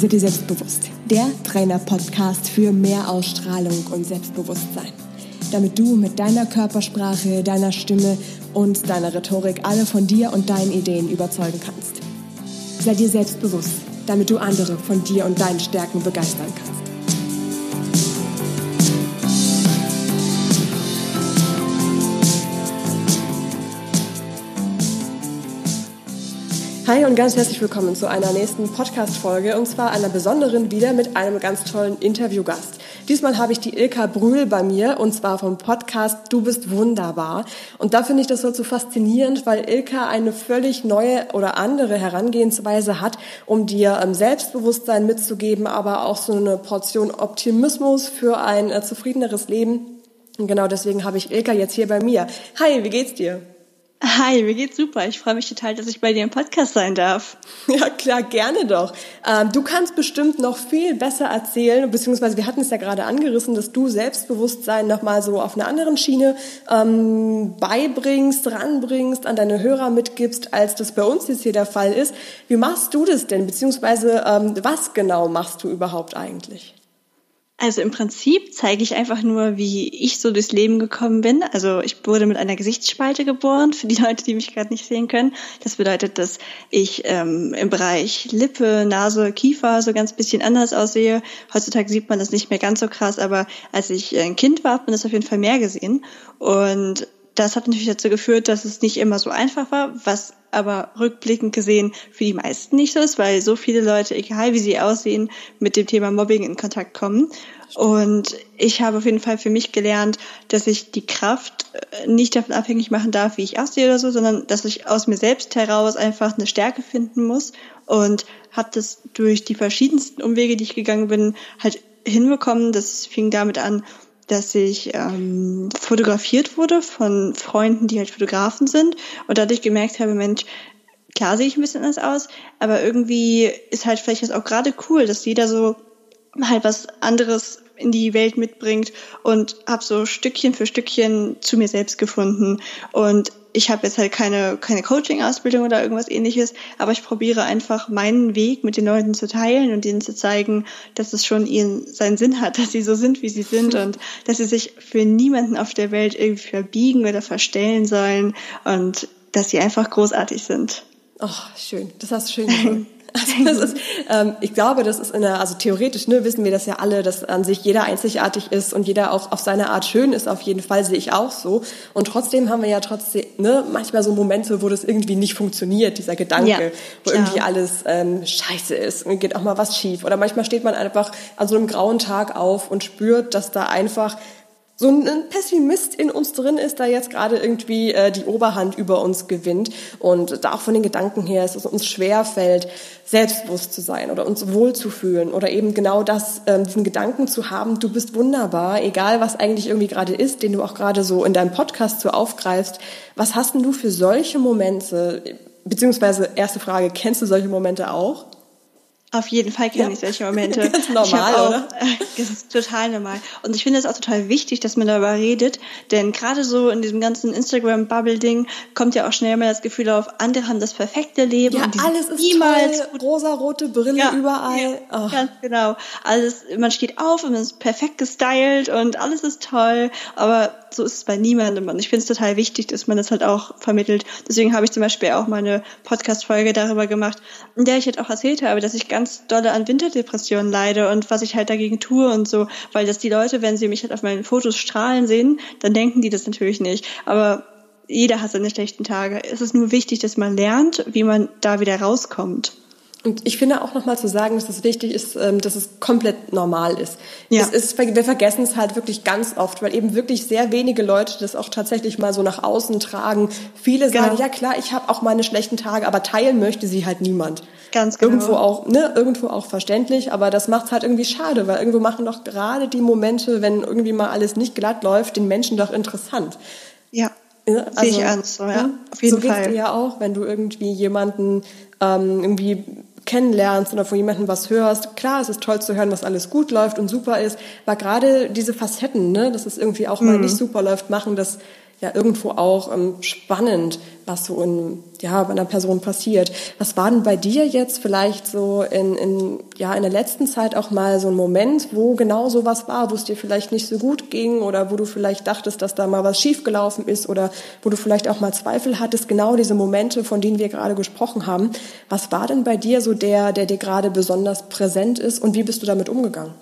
Sei dir selbstbewusst. Der Trainer-Podcast für mehr Ausstrahlung und Selbstbewusstsein. Damit du mit deiner Körpersprache, deiner Stimme und deiner Rhetorik alle von dir und deinen Ideen überzeugen kannst. Sei dir selbstbewusst, damit du andere von dir und deinen Stärken begeistern kannst. Hi und ganz herzlich willkommen zu einer nächsten Podcast-Folge und zwar einer besonderen wieder mit einem ganz tollen Interviewgast. Diesmal habe ich die Ilka Brühl bei mir und zwar vom Podcast Du bist wunderbar. Und da finde ich das so zu faszinierend, weil Ilka eine völlig neue oder andere Herangehensweise hat, um dir ähm, Selbstbewusstsein mitzugeben, aber auch so eine Portion Optimismus für ein äh, zufriedeneres Leben. Und genau deswegen habe ich Ilka jetzt hier bei mir. Hi, wie geht's dir? Hi, mir geht's super. Ich freue mich total, dass ich bei dir im Podcast sein darf. Ja, klar, gerne doch. Ähm, du kannst bestimmt noch viel besser erzählen, beziehungsweise wir hatten es ja gerade angerissen, dass du Selbstbewusstsein nochmal so auf einer anderen Schiene ähm, beibringst, ranbringst, an deine Hörer mitgibst, als das bei uns jetzt hier der Fall ist. Wie machst du das denn, beziehungsweise ähm, was genau machst du überhaupt eigentlich? Also im Prinzip zeige ich einfach nur, wie ich so durchs Leben gekommen bin. Also ich wurde mit einer Gesichtsspalte geboren, für die Leute, die mich gerade nicht sehen können. Das bedeutet, dass ich ähm, im Bereich Lippe, Nase, Kiefer so ganz bisschen anders aussehe. Heutzutage sieht man das nicht mehr ganz so krass, aber als ich ein Kind war, hat man das auf jeden Fall mehr gesehen. Und das hat natürlich dazu geführt, dass es nicht immer so einfach war, was aber rückblickend gesehen für die meisten nicht so ist, weil so viele Leute, egal wie sie aussehen, mit dem Thema Mobbing in Kontakt kommen. Und ich habe auf jeden Fall für mich gelernt, dass ich die Kraft äh, nicht davon abhängig machen darf, wie ich aussehe oder so, sondern dass ich aus mir selbst heraus einfach eine Stärke finden muss und habe das durch die verschiedensten Umwege, die ich gegangen bin, halt hinbekommen. Das fing damit an, dass ich ähm, fotografiert wurde von Freunden, die halt Fotografen sind und dadurch gemerkt habe, Mensch, klar sehe ich ein bisschen anders aus, aber irgendwie ist halt vielleicht das auch gerade cool, dass jeder so halt was anderes in die Welt mitbringt und habe so Stückchen für Stückchen zu mir selbst gefunden und ich habe jetzt halt keine, keine Coaching-Ausbildung oder irgendwas ähnliches, aber ich probiere einfach meinen Weg mit den Leuten zu teilen und ihnen zu zeigen, dass es schon ihren, seinen Sinn hat, dass sie so sind, wie sie sind und dass sie sich für niemanden auf der Welt irgendwie verbiegen oder verstellen sollen und dass sie einfach großartig sind. Oh, schön. Das hast du schön gesagt. Also ist, ähm, ich glaube, das ist in der, also theoretisch ne, wissen wir das ja alle, dass an sich jeder einzigartig ist und jeder auch auf seine Art schön ist. Auf jeden Fall sehe ich auch so. Und trotzdem haben wir ja trotzdem ne, manchmal so Momente, wo das irgendwie nicht funktioniert, dieser Gedanke, ja, wo irgendwie alles ähm, scheiße ist und geht auch mal was schief. Oder manchmal steht man einfach an so einem grauen Tag auf und spürt, dass da einfach so ein Pessimist in uns drin ist, da jetzt gerade irgendwie äh, die Oberhand über uns gewinnt und da auch von den Gedanken her ist, es uns schwer fällt, selbstbewusst zu sein oder uns wohlzufühlen oder eben genau das, ähm, diesen Gedanken zu haben, du bist wunderbar, egal was eigentlich irgendwie gerade ist, den du auch gerade so in deinem Podcast so aufgreifst. Was hast denn du für solche Momente, beziehungsweise erste Frage, kennst du solche Momente auch? Auf jeden Fall kenne ja. ich solche Momente. Das ist normal, auch, oder? Das ist total normal. Und ich finde es auch total wichtig, dass man darüber redet, denn gerade so in diesem ganzen Instagram-Bubble-Ding kommt ja auch schnell mal das Gefühl auf, andere haben das perfekte Leben. Ja, und alles ist niemals toll, rosa-rote Brille ja, überall. Ja, oh. Ganz genau. Alles, man steht auf und man ist perfekt gestylt und alles ist toll, aber so ist es bei niemandem. Und ich finde es total wichtig, dass man das halt auch vermittelt. Deswegen habe ich zum Beispiel auch meine Podcast-Folge darüber gemacht, in der ich halt auch erzählt habe, dass ich ganz dolle an Winterdepressionen leide und was ich halt dagegen tue und so, weil das die Leute, wenn sie mich halt auf meinen Fotos strahlen sehen, dann denken die das natürlich nicht. Aber jeder hat seine schlechten Tage. Es ist nur wichtig, dass man lernt, wie man da wieder rauskommt. Und ich finde auch nochmal zu sagen, dass es wichtig ist, ähm, dass es komplett normal ist. Ja. Es ist. Wir vergessen es halt wirklich ganz oft, weil eben wirklich sehr wenige Leute das auch tatsächlich mal so nach außen tragen. Viele genau. sagen, ja klar, ich habe auch meine schlechten Tage, aber teilen möchte sie halt niemand. Ganz genau. Irgendwo auch, ne, irgendwo auch verständlich, aber das macht es halt irgendwie schade, weil irgendwo machen doch gerade die Momente, wenn irgendwie mal alles nicht glatt läuft, den Menschen doch interessant. Ja. Also, Sehe ich also, ernst, so, ja. Ne? Auf jeden so Fall. So geht's dir ja auch, wenn du irgendwie jemanden ähm, irgendwie kennenlernst oder von jemandem was hörst. Klar, es ist toll zu hören, was alles gut läuft und super ist, aber gerade diese Facetten, ne, dass es irgendwie auch mal mhm. nicht super läuft, machen das ja irgendwo auch ähm, spannend, was so in, ja, bei einer Person passiert. Was war denn bei dir jetzt vielleicht so in, in, ja, in der letzten Zeit auch mal so ein Moment, wo genau sowas war, wo es dir vielleicht nicht so gut ging oder wo du vielleicht dachtest, dass da mal was schiefgelaufen ist oder wo du vielleicht auch mal Zweifel hattest, genau diese Momente, von denen wir gerade gesprochen haben. Was war denn bei dir so der, der dir gerade besonders präsent ist und wie bist du damit umgegangen?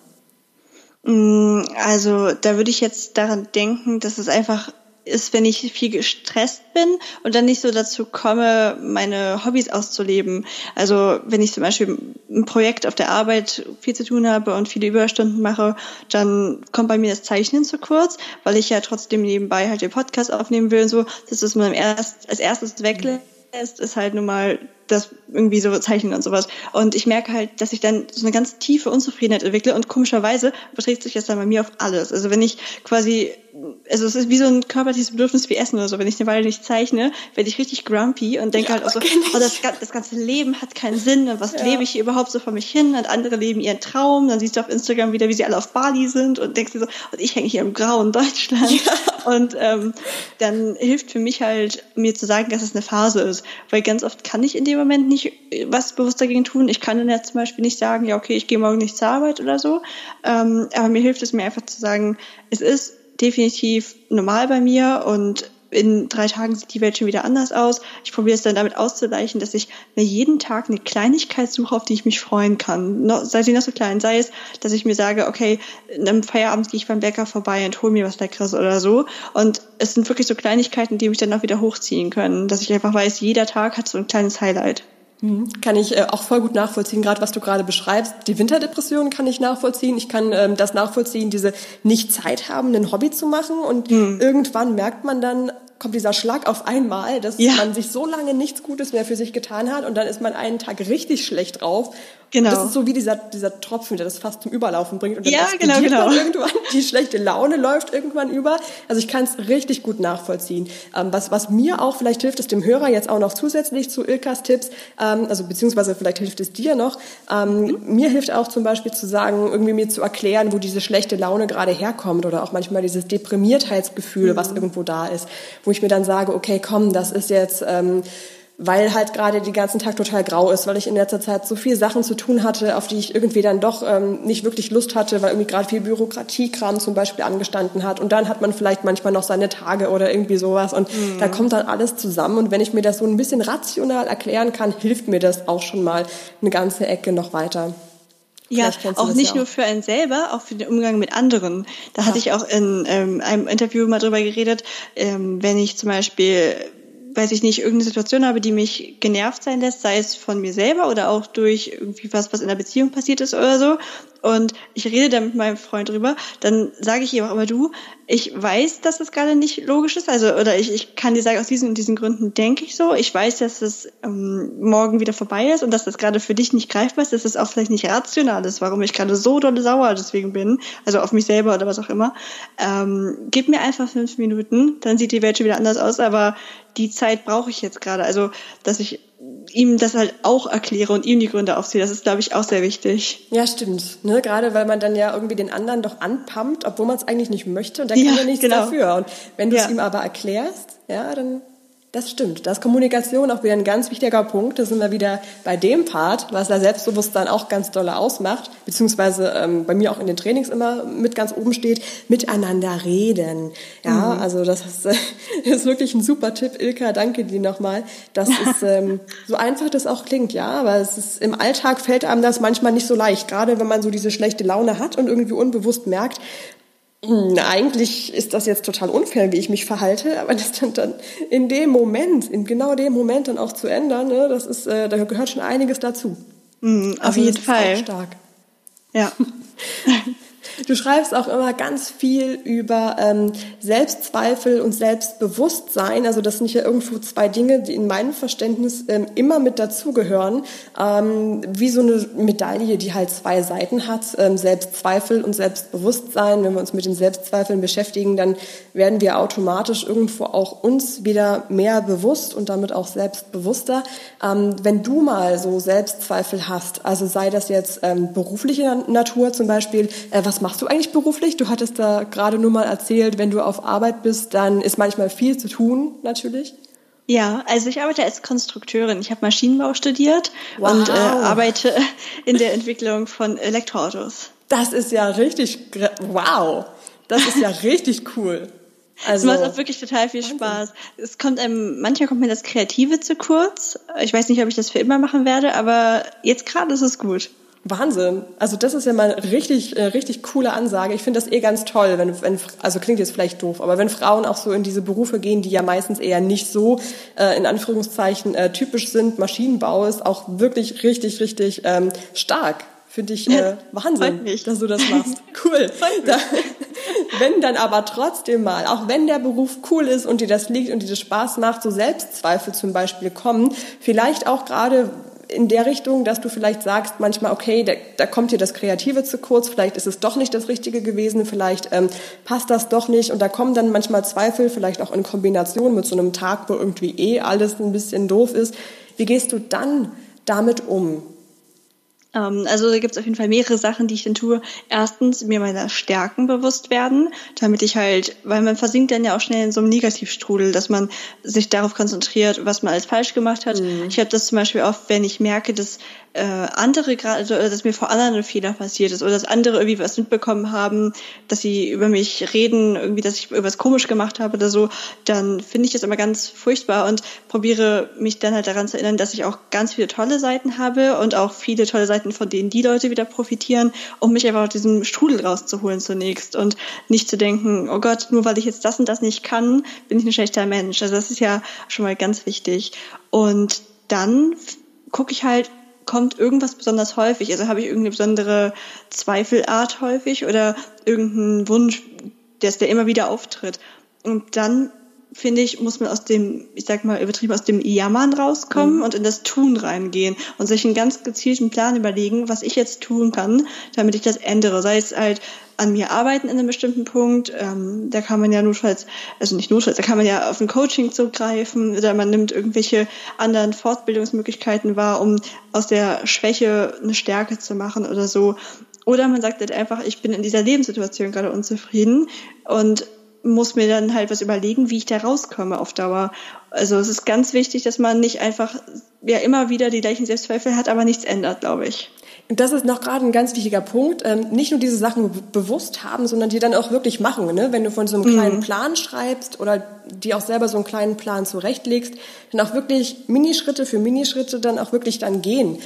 Mm, also da würde ich jetzt daran denken, dass es einfach ist, wenn ich viel gestresst bin und dann nicht so dazu komme, meine Hobbys auszuleben. Also wenn ich zum Beispiel ein Projekt auf der Arbeit viel zu tun habe und viele Überstunden mache, dann kommt bei mir das Zeichnen zu kurz, weil ich ja trotzdem nebenbei halt den Podcast aufnehmen will und so. Das ist man erst als erstes weglässt, ist halt nun mal das irgendwie so zeichnen und sowas. Und ich merke halt, dass ich dann so eine ganz tiefe Unzufriedenheit entwickle und komischerweise überträgt sich das dann bei mir auf alles. Also wenn ich quasi, also es ist wie so ein körperliches Bedürfnis wie Essen oder so. Wenn ich eine Weile nicht zeichne, werde ich richtig grumpy und denke ja, halt auch so, oh, das, das, ganze Leben hat keinen Sinn und was ja. lebe ich hier überhaupt so vor mich hin und andere leben ihren Traum. Dann siehst du auf Instagram wieder, wie sie alle auf Bali sind und denkst dir so, und ich hänge hier im grauen Deutschland. Ja. Und ähm, dann hilft für mich halt, mir zu sagen, dass es eine Phase ist. Weil ganz oft kann ich in dem Moment nicht was bewusst dagegen tun. Ich kann dann ja zum Beispiel nicht sagen, ja, okay, ich gehe morgen nicht zur Arbeit oder so. Ähm, aber mir hilft es mir einfach zu sagen, es ist definitiv normal bei mir und in drei Tagen sieht die Welt schon wieder anders aus. Ich probiere es dann damit auszugleichen, dass ich mir jeden Tag eine Kleinigkeit suche, auf die ich mich freuen kann. sei sie noch so klein, sei es, dass ich mir sage, okay, am Feierabend gehe ich beim Bäcker vorbei und hole mir was Leckeres oder so. Und es sind wirklich so Kleinigkeiten, die mich dann auch wieder hochziehen können, dass ich einfach weiß, jeder Tag hat so ein kleines Highlight. Mhm. Kann ich äh, auch voll gut nachvollziehen, gerade was du gerade beschreibst. Die Winterdepression kann ich nachvollziehen. Ich kann ähm, das nachvollziehen, diese nicht Zeit haben, ein Hobby zu machen. Und mhm. irgendwann merkt man dann, kommt dieser Schlag auf einmal, dass ja. man sich so lange nichts Gutes mehr für sich getan hat und dann ist man einen Tag richtig schlecht drauf Genau. Das ist so wie dieser, dieser Tropfen, der das fast zum Überlaufen bringt. Und dann ja, genau, genau. irgendwann, die schlechte Laune läuft irgendwann über. Also ich kann es richtig gut nachvollziehen. Ähm, was, was mir auch vielleicht hilft, ist dem Hörer jetzt auch noch zusätzlich zu Ilkas Tipps, ähm, also beziehungsweise vielleicht hilft es dir noch. Ähm, mhm. Mir hilft auch zum Beispiel zu sagen, irgendwie mir zu erklären, wo diese schlechte Laune gerade herkommt oder auch manchmal dieses Deprimiertheitsgefühl, mhm. was irgendwo da ist, wo ich mir dann sage, okay, komm, das ist jetzt... Ähm, weil halt gerade den ganzen Tag total grau ist, weil ich in letzter Zeit so viele Sachen zu tun hatte, auf die ich irgendwie dann doch ähm, nicht wirklich Lust hatte, weil irgendwie gerade viel Bürokratiekram zum Beispiel angestanden hat. Und dann hat man vielleicht manchmal noch seine Tage oder irgendwie sowas. Und mhm. da kommt dann alles zusammen. Und wenn ich mir das so ein bisschen rational erklären kann, hilft mir das auch schon mal eine ganze Ecke noch weiter. Ja, auch nicht ja auch. nur für einen selber, auch für den Umgang mit anderen. Da ja. hatte ich auch in ähm, einem Interview mal drüber geredet, ähm, wenn ich zum Beispiel weiß ich nicht, irgendeine Situation habe, die mich genervt sein lässt, sei es von mir selber oder auch durch irgendwie was, was in der Beziehung passiert ist oder so, und ich rede da mit meinem Freund drüber, dann sage ich ihm auch immer, du, ich weiß, dass das gerade nicht logisch ist, also oder ich, ich kann dir sagen, aus diesen und diesen Gründen denke ich so. Ich weiß, dass es ähm, morgen wieder vorbei ist und dass das gerade für dich nicht greifbar ist, dass es auch vielleicht nicht rational ist, warum ich gerade so dolle sauer deswegen bin, also auf mich selber oder was auch immer. Ähm, gib mir einfach fünf Minuten, dann sieht die Welt schon wieder anders aus, aber die Zeit brauche ich jetzt gerade. Also, dass ich ihm das halt auch erkläre und ihm die Gründe aufziehe. Das ist, glaube ich, auch sehr wichtig. Ja, stimmt. Ne? Gerade weil man dann ja irgendwie den anderen doch anpumpt, obwohl man es eigentlich nicht möchte und dann ja, kann er nichts genau. dafür. Und wenn du es ja. ihm aber erklärst, ja, dann das stimmt. Das ist Kommunikation auch wieder ein ganz wichtiger Punkt. Da sind wir wieder bei dem Part, was das Selbstbewusstsein auch ganz doll ausmacht, beziehungsweise ähm, bei mir auch in den Trainings immer mit ganz oben steht, miteinander reden. Ja, mhm. also das ist, äh, ist wirklich ein super Tipp. Ilka, danke dir nochmal. Das ist ähm, so einfach das auch klingt, ja, aber es ist im Alltag fällt einem das manchmal nicht so leicht, gerade wenn man so diese schlechte Laune hat und irgendwie unbewusst merkt, eigentlich ist das jetzt total unfair, wie ich mich verhalte, aber das dann, dann in dem Moment, in genau dem Moment dann auch zu ändern, ne, das ist, äh, da gehört schon einiges dazu. Mhm, auf also jeden Fall. stark. Ja. Du schreibst auch immer ganz viel über ähm, Selbstzweifel und Selbstbewusstsein. Also das sind ja irgendwo zwei Dinge, die in meinem Verständnis ähm, immer mit dazugehören. Ähm, wie so eine Medaille, die halt zwei Seiten hat. Ähm, Selbstzweifel und Selbstbewusstsein. Wenn wir uns mit den Selbstzweifeln beschäftigen, dann werden wir automatisch irgendwo auch uns wieder mehr bewusst und damit auch selbstbewusster. Ähm, wenn du mal so Selbstzweifel hast, also sei das jetzt ähm, berufliche Natur zum Beispiel, äh, was machst du eigentlich beruflich? Du hattest da gerade nur mal erzählt, wenn du auf Arbeit bist, dann ist manchmal viel zu tun, natürlich. Ja, also ich arbeite als Konstrukteurin. Ich habe Maschinenbau studiert wow. und äh, arbeite in der Entwicklung von Elektroautos. Das ist ja richtig, wow. Das ist ja richtig cool. Also, es macht auch wirklich total viel. Spaß. Es kommt einem, manchmal kommt mir das Kreative zu kurz. Ich weiß nicht, ob ich das für immer machen werde, aber jetzt gerade ist es gut. Wahnsinn. Also das ist ja mal richtig, äh, richtig coole Ansage. Ich finde das eh ganz toll, wenn, wenn, also klingt jetzt vielleicht doof, aber wenn Frauen auch so in diese Berufe gehen, die ja meistens eher nicht so, äh, in Anführungszeichen, äh, typisch sind, Maschinenbau ist auch wirklich richtig, richtig ähm, stark. Finde ich äh, Wahnsinn, dass du das machst. Cool. Da, wenn dann aber trotzdem mal, auch wenn der Beruf cool ist und dir das liegt und dir das Spaß macht, so Selbstzweifel zum Beispiel kommen, vielleicht auch gerade in der Richtung, dass du vielleicht sagst manchmal, okay, da, da kommt dir das Kreative zu kurz, vielleicht ist es doch nicht das Richtige gewesen, vielleicht ähm, passt das doch nicht und da kommen dann manchmal Zweifel, vielleicht auch in Kombination mit so einem Tag, wo irgendwie eh alles ein bisschen doof ist. Wie gehst du dann damit um? Ähm, also da gibt es auf jeden Fall mehrere Sachen, die ich dann tue. Erstens, mir meiner Stärken bewusst werden, damit ich halt, weil man versinkt dann ja auch schnell in so einem Negativstrudel, dass man sich darauf konzentriert, was man alles falsch gemacht hat. Mhm. Ich habe das zum Beispiel oft, wenn ich merke, dass äh, andere gerade, also, dass mir vor anderen ein Fehler passiert ist oder dass andere irgendwie was mitbekommen haben, dass sie über mich reden, irgendwie, dass ich irgendwas komisch gemacht habe oder so, dann finde ich das immer ganz furchtbar und probiere mich dann halt daran zu erinnern, dass ich auch ganz viele tolle Seiten habe und auch viele tolle Seiten Seiten, von denen die Leute wieder profitieren, um mich einfach aus diesem Strudel rauszuholen zunächst und nicht zu denken, oh Gott, nur weil ich jetzt das und das nicht kann, bin ich ein schlechter Mensch. Also das ist ja schon mal ganz wichtig. Und dann gucke ich halt, kommt irgendwas besonders häufig? Also habe ich irgendeine besondere Zweifelart häufig oder irgendeinen Wunsch, der, der immer wieder auftritt? Und dann finde ich, muss man aus dem, ich sag mal, übertrieben aus dem Jammern rauskommen mhm. und in das Tun reingehen und sich einen ganz gezielten Plan überlegen, was ich jetzt tun kann, damit ich das ändere. Sei es halt an mir arbeiten in einem bestimmten Punkt, ähm, da kann man ja notfalls, also nicht notfalls, da kann man ja auf ein Coaching zugreifen oder man nimmt irgendwelche anderen Fortbildungsmöglichkeiten wahr, um aus der Schwäche eine Stärke zu machen oder so. Oder man sagt halt einfach, ich bin in dieser Lebenssituation gerade unzufrieden und muss mir dann halt was überlegen, wie ich da rauskomme auf Dauer. Also es ist ganz wichtig, dass man nicht einfach ja immer wieder die gleichen Selbstzweifel hat, aber nichts ändert, glaube ich. Und das ist noch gerade ein ganz wichtiger Punkt. Ähm, nicht nur diese Sachen bewusst haben, sondern die dann auch wirklich machen. Ne? Wenn du von so einem kleinen mhm. Plan schreibst oder die auch selber so einen kleinen Plan zurechtlegst, dann auch wirklich Minischritte für Minischritte dann auch wirklich dann gehen.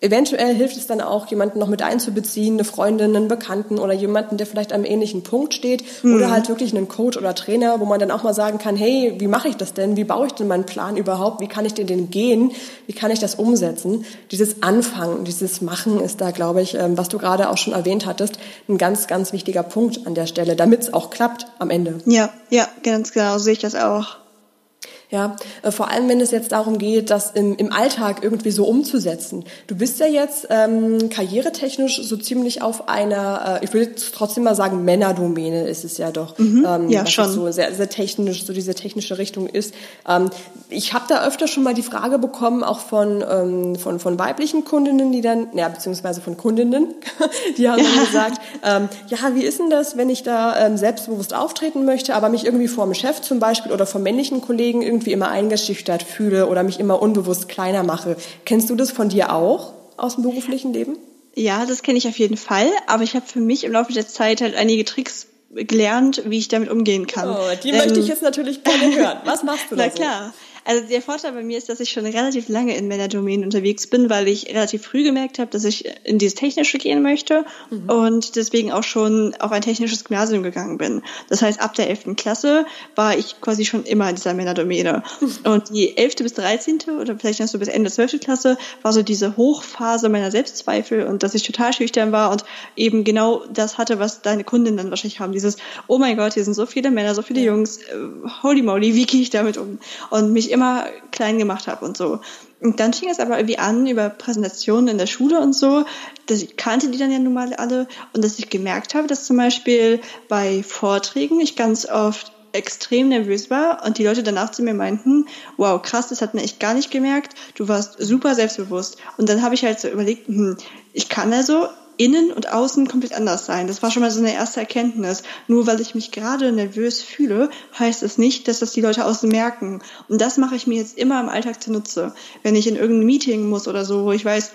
Eventuell hilft es dann auch, jemanden noch mit einzubeziehen, eine Freundin, einen Bekannten oder jemanden, der vielleicht am ähnlichen Punkt steht mhm. oder halt wirklich einen Coach oder Trainer, wo man dann auch mal sagen kann, hey, wie mache ich das denn? Wie baue ich denn meinen Plan überhaupt? Wie kann ich denn den gehen? Wie kann ich das umsetzen? Dieses Anfangen, dieses Machen ist da, glaube ich, ähm, was du gerade auch schon erwähnt hattest, ein ganz, ganz wichtiger Punkt an der Stelle, damit es auch klappt am Ende. Ja, ja, ganz genau, sehe ich das auch. Ja, äh, vor allem wenn es jetzt darum geht, das im, im Alltag irgendwie so umzusetzen. Du bist ja jetzt ähm, karrieretechnisch so ziemlich auf einer, äh, ich würde trotzdem mal sagen, Männerdomäne ist es ja doch. Mhm, ähm, ja, was schon. So sehr, sehr technisch, so diese technische Richtung ist. Ähm, ich habe da öfter schon mal die Frage bekommen, auch von, ähm, von, von weiblichen Kundinnen, die dann, ja, beziehungsweise von Kundinnen, die haben ja. dann gesagt, ähm, ja, wie ist denn das, wenn ich da ähm, selbstbewusst auftreten möchte, aber mich irgendwie vor dem Chef zum Beispiel oder vom männlichen Kollegen irgendwie immer eingeschüchtert fühle oder mich immer unbewusst kleiner mache. Kennst du das von dir auch aus dem beruflichen Leben? Ja, das kenne ich auf jeden Fall, aber ich habe für mich im Laufe der Zeit halt einige Tricks gelernt, wie ich damit umgehen kann. Oh, die ähm, möchte ich jetzt natürlich gerne hören. Was machst du da? Na so? klar. Also der Vorteil bei mir ist, dass ich schon relativ lange in Männerdomänen unterwegs bin, weil ich relativ früh gemerkt habe, dass ich in dieses Technische gehen möchte mhm. und deswegen auch schon auf ein technisches Gymnasium gegangen bin. Das heißt, ab der 11. Klasse war ich quasi schon immer in dieser Männerdomäne. Und die 11. bis 13. oder vielleicht noch so bis Ende der 12. Klasse war so diese Hochphase meiner Selbstzweifel und dass ich total schüchtern war und eben genau das hatte, was deine Kundinnen dann wahrscheinlich haben. Dieses, oh mein Gott, hier sind so viele Männer, so viele Jungs, äh, holy moly, wie gehe ich damit um? Und mich immer klein gemacht habe und so. Und dann fing es aber irgendwie an über Präsentationen in der Schule und so, dass ich kannte die dann ja nun mal alle und dass ich gemerkt habe, dass zum Beispiel bei Vorträgen ich ganz oft extrem nervös war und die Leute danach zu mir meinten, wow, krass, das hat man echt gar nicht gemerkt, du warst super selbstbewusst. Und dann habe ich halt so überlegt, hm, ich kann also innen und außen komplett anders sein. Das war schon mal so eine erste Erkenntnis. Nur weil ich mich gerade nervös fühle, heißt es nicht, dass das die Leute außen merken. Und das mache ich mir jetzt immer im Alltag zunutze. Wenn ich in irgendein Meeting muss oder so, wo ich weiß,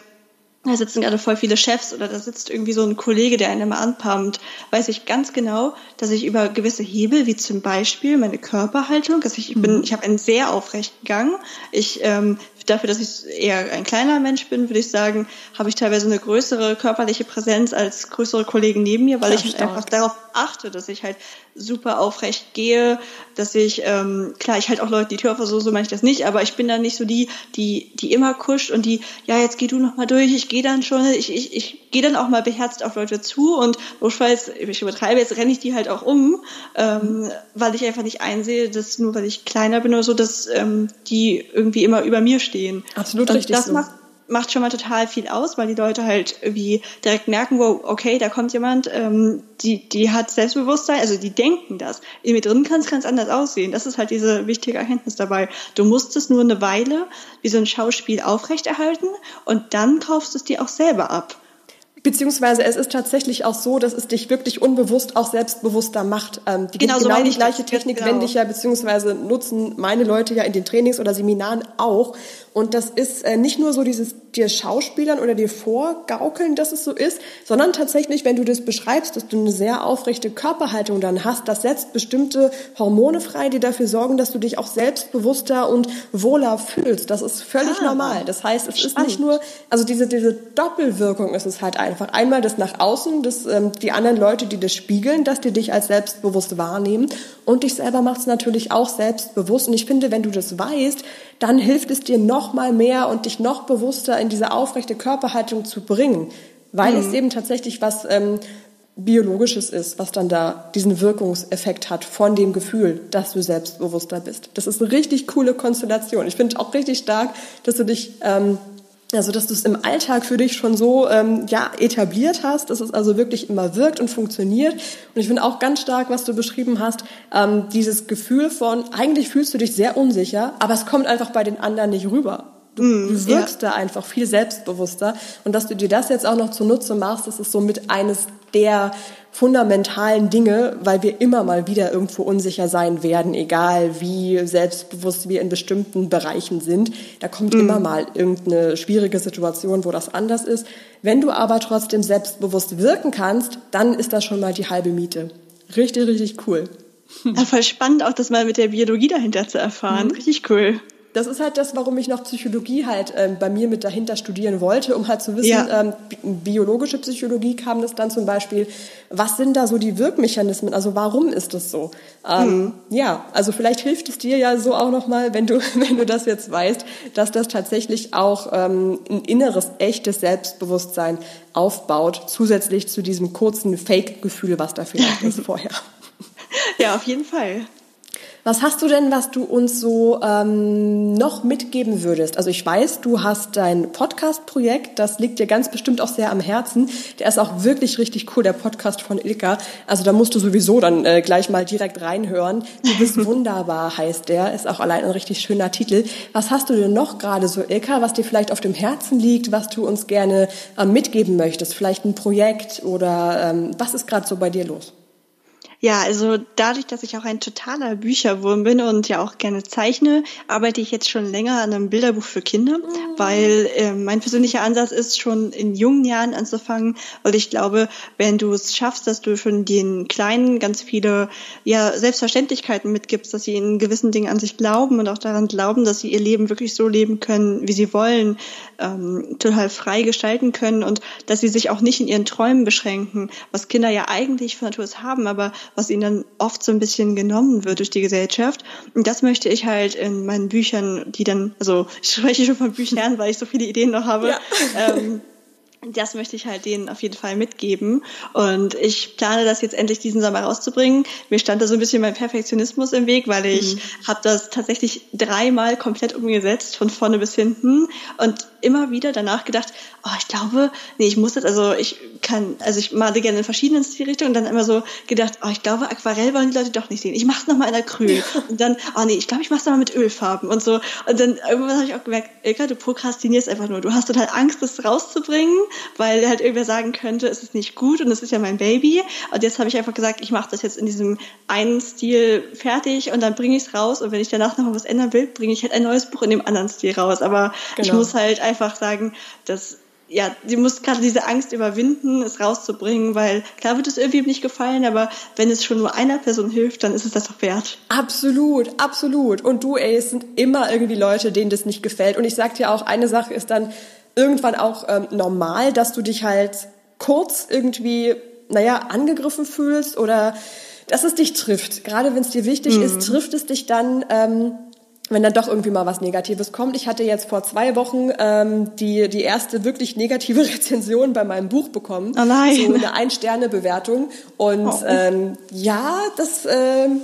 da sitzen gerade voll viele Chefs oder da sitzt irgendwie so ein Kollege, der einen immer anpumpt, weiß ich ganz genau, dass ich über gewisse Hebel, wie zum Beispiel meine Körperhaltung, also ich bin, mhm. ich habe einen sehr aufrechten Gang, ich ähm, dafür, dass ich eher ein kleiner Mensch bin, würde ich sagen, habe ich teilweise eine größere körperliche Präsenz als größere Kollegen neben mir, weil ja, ich halt einfach darauf achte, dass ich halt super aufrecht gehe, dass ich, ähm, klar, ich halt auch Leute die Tür auf, so, so meine ich das nicht, aber ich bin dann nicht so die, die, die immer kuscht und die, ja, jetzt geh du noch mal durch, ich gehe dann schon, ich, ich, ich gehe dann auch mal beherzt auf Leute zu und notfalls, ich übertreibe, jetzt renne ich die halt auch um, ähm, weil ich einfach nicht einsehe, dass nur weil ich kleiner bin oder so, dass ähm, die irgendwie immer über mir stehen. Absolut und richtig. Das so. macht macht schon mal total viel aus, weil die Leute halt irgendwie direkt merken, wow, okay, da kommt jemand, ähm, die, die hat Selbstbewusstsein, also die denken das. In mir drin kann es ganz anders aussehen. Das ist halt diese wichtige Erkenntnis dabei. Du musst es nur eine Weile wie so ein Schauspiel aufrechterhalten und dann kaufst du es dir auch selber ab. Beziehungsweise es ist tatsächlich auch so, dass es dich wirklich unbewusst auch selbstbewusster macht. Ähm, die genau, genau so die gleiche Technik genau. wende ich ja, beziehungsweise nutzen meine Leute ja in den Trainings oder Seminaren auch. Und das ist äh, nicht nur so dieses dir Schauspielern oder dir vorgaukeln, dass es so ist, sondern tatsächlich, wenn du das beschreibst, dass du eine sehr aufrechte Körperhaltung dann hast, das setzt bestimmte Hormone frei, die dafür sorgen, dass du dich auch selbstbewusster und wohler fühlst. Das ist völlig ah, normal. Das heißt, es spannend. ist nicht nur, also diese, diese Doppelwirkung ist es halt einfach. Einmal das nach außen, das, ähm, die anderen Leute, die das spiegeln, dass die dich als selbstbewusst wahrnehmen und dich selber macht es natürlich auch selbstbewusst. Und ich finde, wenn du das weißt, dann hilft es dir noch mal mehr und dich noch bewusster in diese aufrechte Körperhaltung zu bringen, weil mhm. es eben tatsächlich was ähm, biologisches ist, was dann da diesen Wirkungseffekt hat von dem Gefühl, dass du selbstbewusster bist. Das ist eine richtig coole Konstellation. Ich finde auch richtig stark, dass du dich ähm, also, dass du es im Alltag für dich schon so ähm, ja, etabliert hast, dass es also wirklich immer wirkt und funktioniert. Und ich finde auch ganz stark, was du beschrieben hast, ähm, dieses Gefühl von, eigentlich fühlst du dich sehr unsicher, aber es kommt einfach bei den anderen nicht rüber. Du, mm, du wirkst ja. da einfach viel selbstbewusster. Und dass du dir das jetzt auch noch zunutze machst, das ist somit eines der fundamentalen Dinge, weil wir immer mal wieder irgendwo unsicher sein werden, egal wie selbstbewusst wir in bestimmten Bereichen sind. Da kommt mhm. immer mal irgendeine schwierige Situation, wo das anders ist. Wenn du aber trotzdem selbstbewusst wirken kannst, dann ist das schon mal die halbe Miete. Richtig, richtig cool. Ja, voll spannend auch das mal mit der Biologie dahinter zu erfahren. Mhm. Richtig cool das ist halt das, warum ich noch Psychologie halt ähm, bei mir mit dahinter studieren wollte, um halt zu wissen, ja. ähm, biologische Psychologie kam das dann zum Beispiel, was sind da so die Wirkmechanismen, also warum ist das so? Ähm, mhm. Ja, also vielleicht hilft es dir ja so auch nochmal, wenn du, wenn du das jetzt weißt, dass das tatsächlich auch ähm, ein inneres, echtes Selbstbewusstsein aufbaut, zusätzlich zu diesem kurzen Fake-Gefühl, was da vielleicht ist vorher. Ja, auf jeden Fall. Was hast du denn, was du uns so ähm, noch mitgeben würdest? Also ich weiß, du hast dein Podcast-Projekt, das liegt dir ganz bestimmt auch sehr am Herzen. Der ist auch wirklich richtig cool, der Podcast von Ilka. Also da musst du sowieso dann äh, gleich mal direkt reinhören. Du bist wunderbar, heißt der. Ist auch allein ein richtig schöner Titel. Was hast du denn noch gerade so, Ilka, was dir vielleicht auf dem Herzen liegt, was du uns gerne äh, mitgeben möchtest? Vielleicht ein Projekt oder ähm, was ist gerade so bei dir los? Ja, also dadurch, dass ich auch ein totaler Bücherwurm bin und ja auch gerne zeichne, arbeite ich jetzt schon länger an einem Bilderbuch für Kinder, mhm. weil äh, mein persönlicher Ansatz ist, schon in jungen Jahren anzufangen, weil ich glaube, wenn du es schaffst, dass du schon den Kleinen ganz viele ja, Selbstverständlichkeiten mitgibst, dass sie in gewissen Dingen an sich glauben und auch daran glauben, dass sie ihr Leben wirklich so leben können, wie sie wollen, ähm, total frei gestalten können und dass sie sich auch nicht in ihren Träumen beschränken, was Kinder ja eigentlich von Natur aus haben, aber was ihnen dann oft so ein bisschen genommen wird durch die Gesellschaft. Und das möchte ich halt in meinen Büchern, die dann, also ich spreche schon von Büchern, weil ich so viele Ideen noch habe, ja. ähm, das möchte ich halt denen auf jeden Fall mitgeben. Und ich plane das jetzt endlich diesen Sommer rauszubringen. Mir stand da so ein bisschen mein Perfektionismus im Weg, weil ich mhm. habe das tatsächlich dreimal komplett umgesetzt, von vorne bis hinten. Und immer wieder danach gedacht, oh, ich glaube, nee, ich muss das, also ich kann, also ich male gerne in verschiedenen Stilrichtungen und dann immer so gedacht, oh, ich glaube, Aquarell wollen die Leute doch nicht sehen. Ich mach's nochmal in Acryl. Und dann, oh nee, ich glaube, ich mach's nochmal mit Ölfarben und so. Und dann irgendwann habe ich auch gemerkt, Ilka, du prokrastinierst einfach nur. Du hast total Angst, das rauszubringen weil halt irgendwer sagen könnte, es ist nicht gut und es ist ja mein Baby. Und jetzt habe ich einfach gesagt, ich mache das jetzt in diesem einen Stil fertig und dann bringe ich es raus. Und wenn ich danach noch mal was ändern will, bringe ich halt ein neues Buch in dem anderen Stil raus. Aber genau. ich muss halt einfach sagen, dass ja, sie muss gerade diese Angst überwinden, es rauszubringen, weil klar wird es irgendwie nicht gefallen, aber wenn es schon nur einer Person hilft, dann ist es das doch wert. Absolut, absolut. Und du, ey, es sind immer irgendwie Leute, denen das nicht gefällt. Und ich sag dir auch, eine Sache ist dann irgendwann auch ähm, normal, dass du dich halt kurz irgendwie, naja, angegriffen fühlst oder dass es dich trifft. Gerade wenn es dir wichtig mhm. ist, trifft es dich dann. Ähm, wenn dann doch irgendwie mal was Negatives kommt. Ich hatte jetzt vor zwei Wochen ähm, die, die erste wirklich negative Rezension bei meinem Buch bekommen. Oh nein. So eine Ein-Sterne-Bewertung. Und oh. ähm, ja, das, ähm,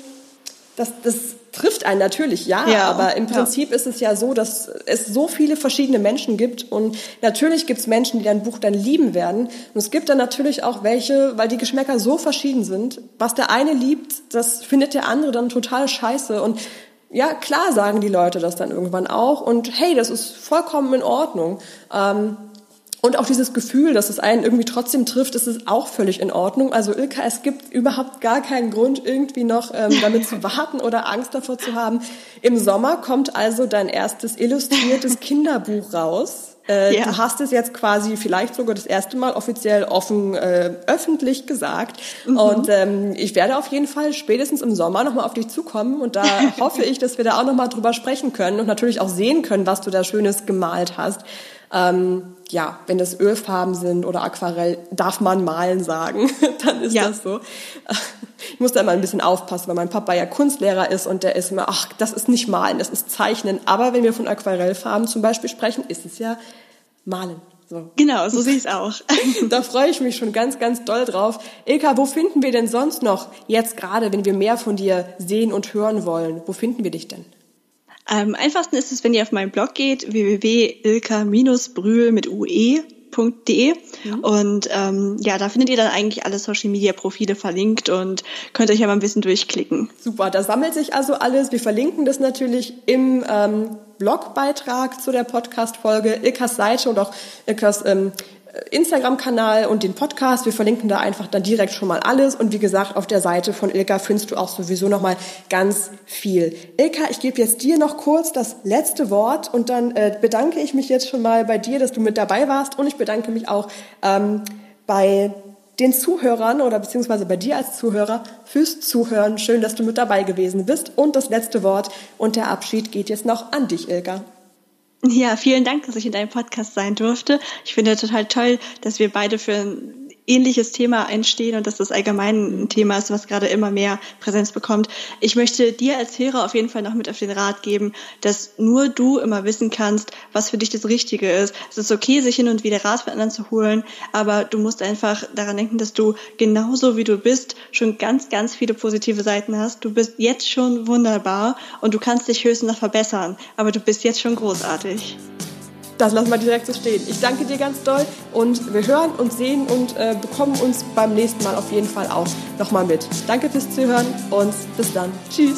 das, das trifft einen natürlich, ja, ja. aber im Prinzip ja. ist es ja so, dass es so viele verschiedene Menschen gibt und natürlich gibt es Menschen, die dein Buch dann lieben werden. Und es gibt dann natürlich auch welche, weil die Geschmäcker so verschieden sind, was der eine liebt, das findet der andere dann total scheiße. Und ja, klar sagen die Leute das dann irgendwann auch. Und hey, das ist vollkommen in Ordnung. Ähm, und auch dieses Gefühl, dass es einen irgendwie trotzdem trifft, ist es auch völlig in Ordnung. Also Ilka, es gibt überhaupt gar keinen Grund, irgendwie noch ähm, damit zu warten oder Angst davor zu haben. Im Sommer kommt also dein erstes illustriertes Kinderbuch raus. Äh, ja. Du hast es jetzt quasi vielleicht sogar das erste Mal offiziell offen äh, öffentlich gesagt. Mhm. Und ähm, ich werde auf jeden Fall spätestens im Sommer nochmal auf dich zukommen. Und da hoffe ich, dass wir da auch nochmal drüber sprechen können und natürlich auch sehen können, was du da Schönes gemalt hast. Ähm, ja, wenn das Ölfarben sind oder Aquarell, darf man malen sagen, dann ist ja. das so. Ich muss da immer ein bisschen aufpassen, weil mein Papa ja Kunstlehrer ist und der ist immer, ach, das ist nicht malen, das ist zeichnen. Aber wenn wir von Aquarellfarben zum Beispiel sprechen, ist es ja malen. So. Genau, so sehe ich es auch. da freue ich mich schon ganz, ganz doll drauf. Ilka, wo finden wir denn sonst noch jetzt gerade, wenn wir mehr von dir sehen und hören wollen? Wo finden wir dich denn? Am einfachsten ist es, wenn ihr auf meinen Blog geht, www.ilka-brühl mit ue www.social-media-profile.de mhm. und ähm, ja, da findet ihr dann eigentlich alle Social-Media-Profile verlinkt und könnt euch ja mal ein bisschen durchklicken. Super, da sammelt sich also alles. Wir verlinken das natürlich im ähm, Blogbeitrag zu der Podcast-Folge, Ilkas Seite und auch Ilkas ähm, Instagram-Kanal und den Podcast. Wir verlinken da einfach dann direkt schon mal alles. Und wie gesagt, auf der Seite von Ilka findest du auch sowieso noch mal ganz viel. Ilka, ich gebe jetzt dir noch kurz das letzte Wort und dann äh, bedanke ich mich jetzt schon mal bei dir, dass du mit dabei warst. Und ich bedanke mich auch ähm, bei den Zuhörern oder beziehungsweise bei dir als Zuhörer fürs Zuhören. Schön, dass du mit dabei gewesen bist. Und das letzte Wort und der Abschied geht jetzt noch an dich, Ilka. Ja, vielen Dank, dass ich in deinem Podcast sein durfte. Ich finde total toll, dass wir beide für ähnliches Thema einstehen und dass das allgemein ein Thema ist, was gerade immer mehr Präsenz bekommt. Ich möchte dir als Hörer auf jeden Fall noch mit auf den Rat geben, dass nur du immer wissen kannst, was für dich das Richtige ist. Es ist okay, sich hin und wieder Rat von anderen zu holen, aber du musst einfach daran denken, dass du genauso wie du bist schon ganz, ganz viele positive Seiten hast. Du bist jetzt schon wunderbar und du kannst dich höchstens noch verbessern, aber du bist jetzt schon großartig. Das lassen wir direkt so stehen. Ich danke dir ganz doll und wir hören und sehen und äh, bekommen uns beim nächsten Mal auf jeden Fall auch nochmal mit. Danke fürs Zuhören und bis dann. Tschüss.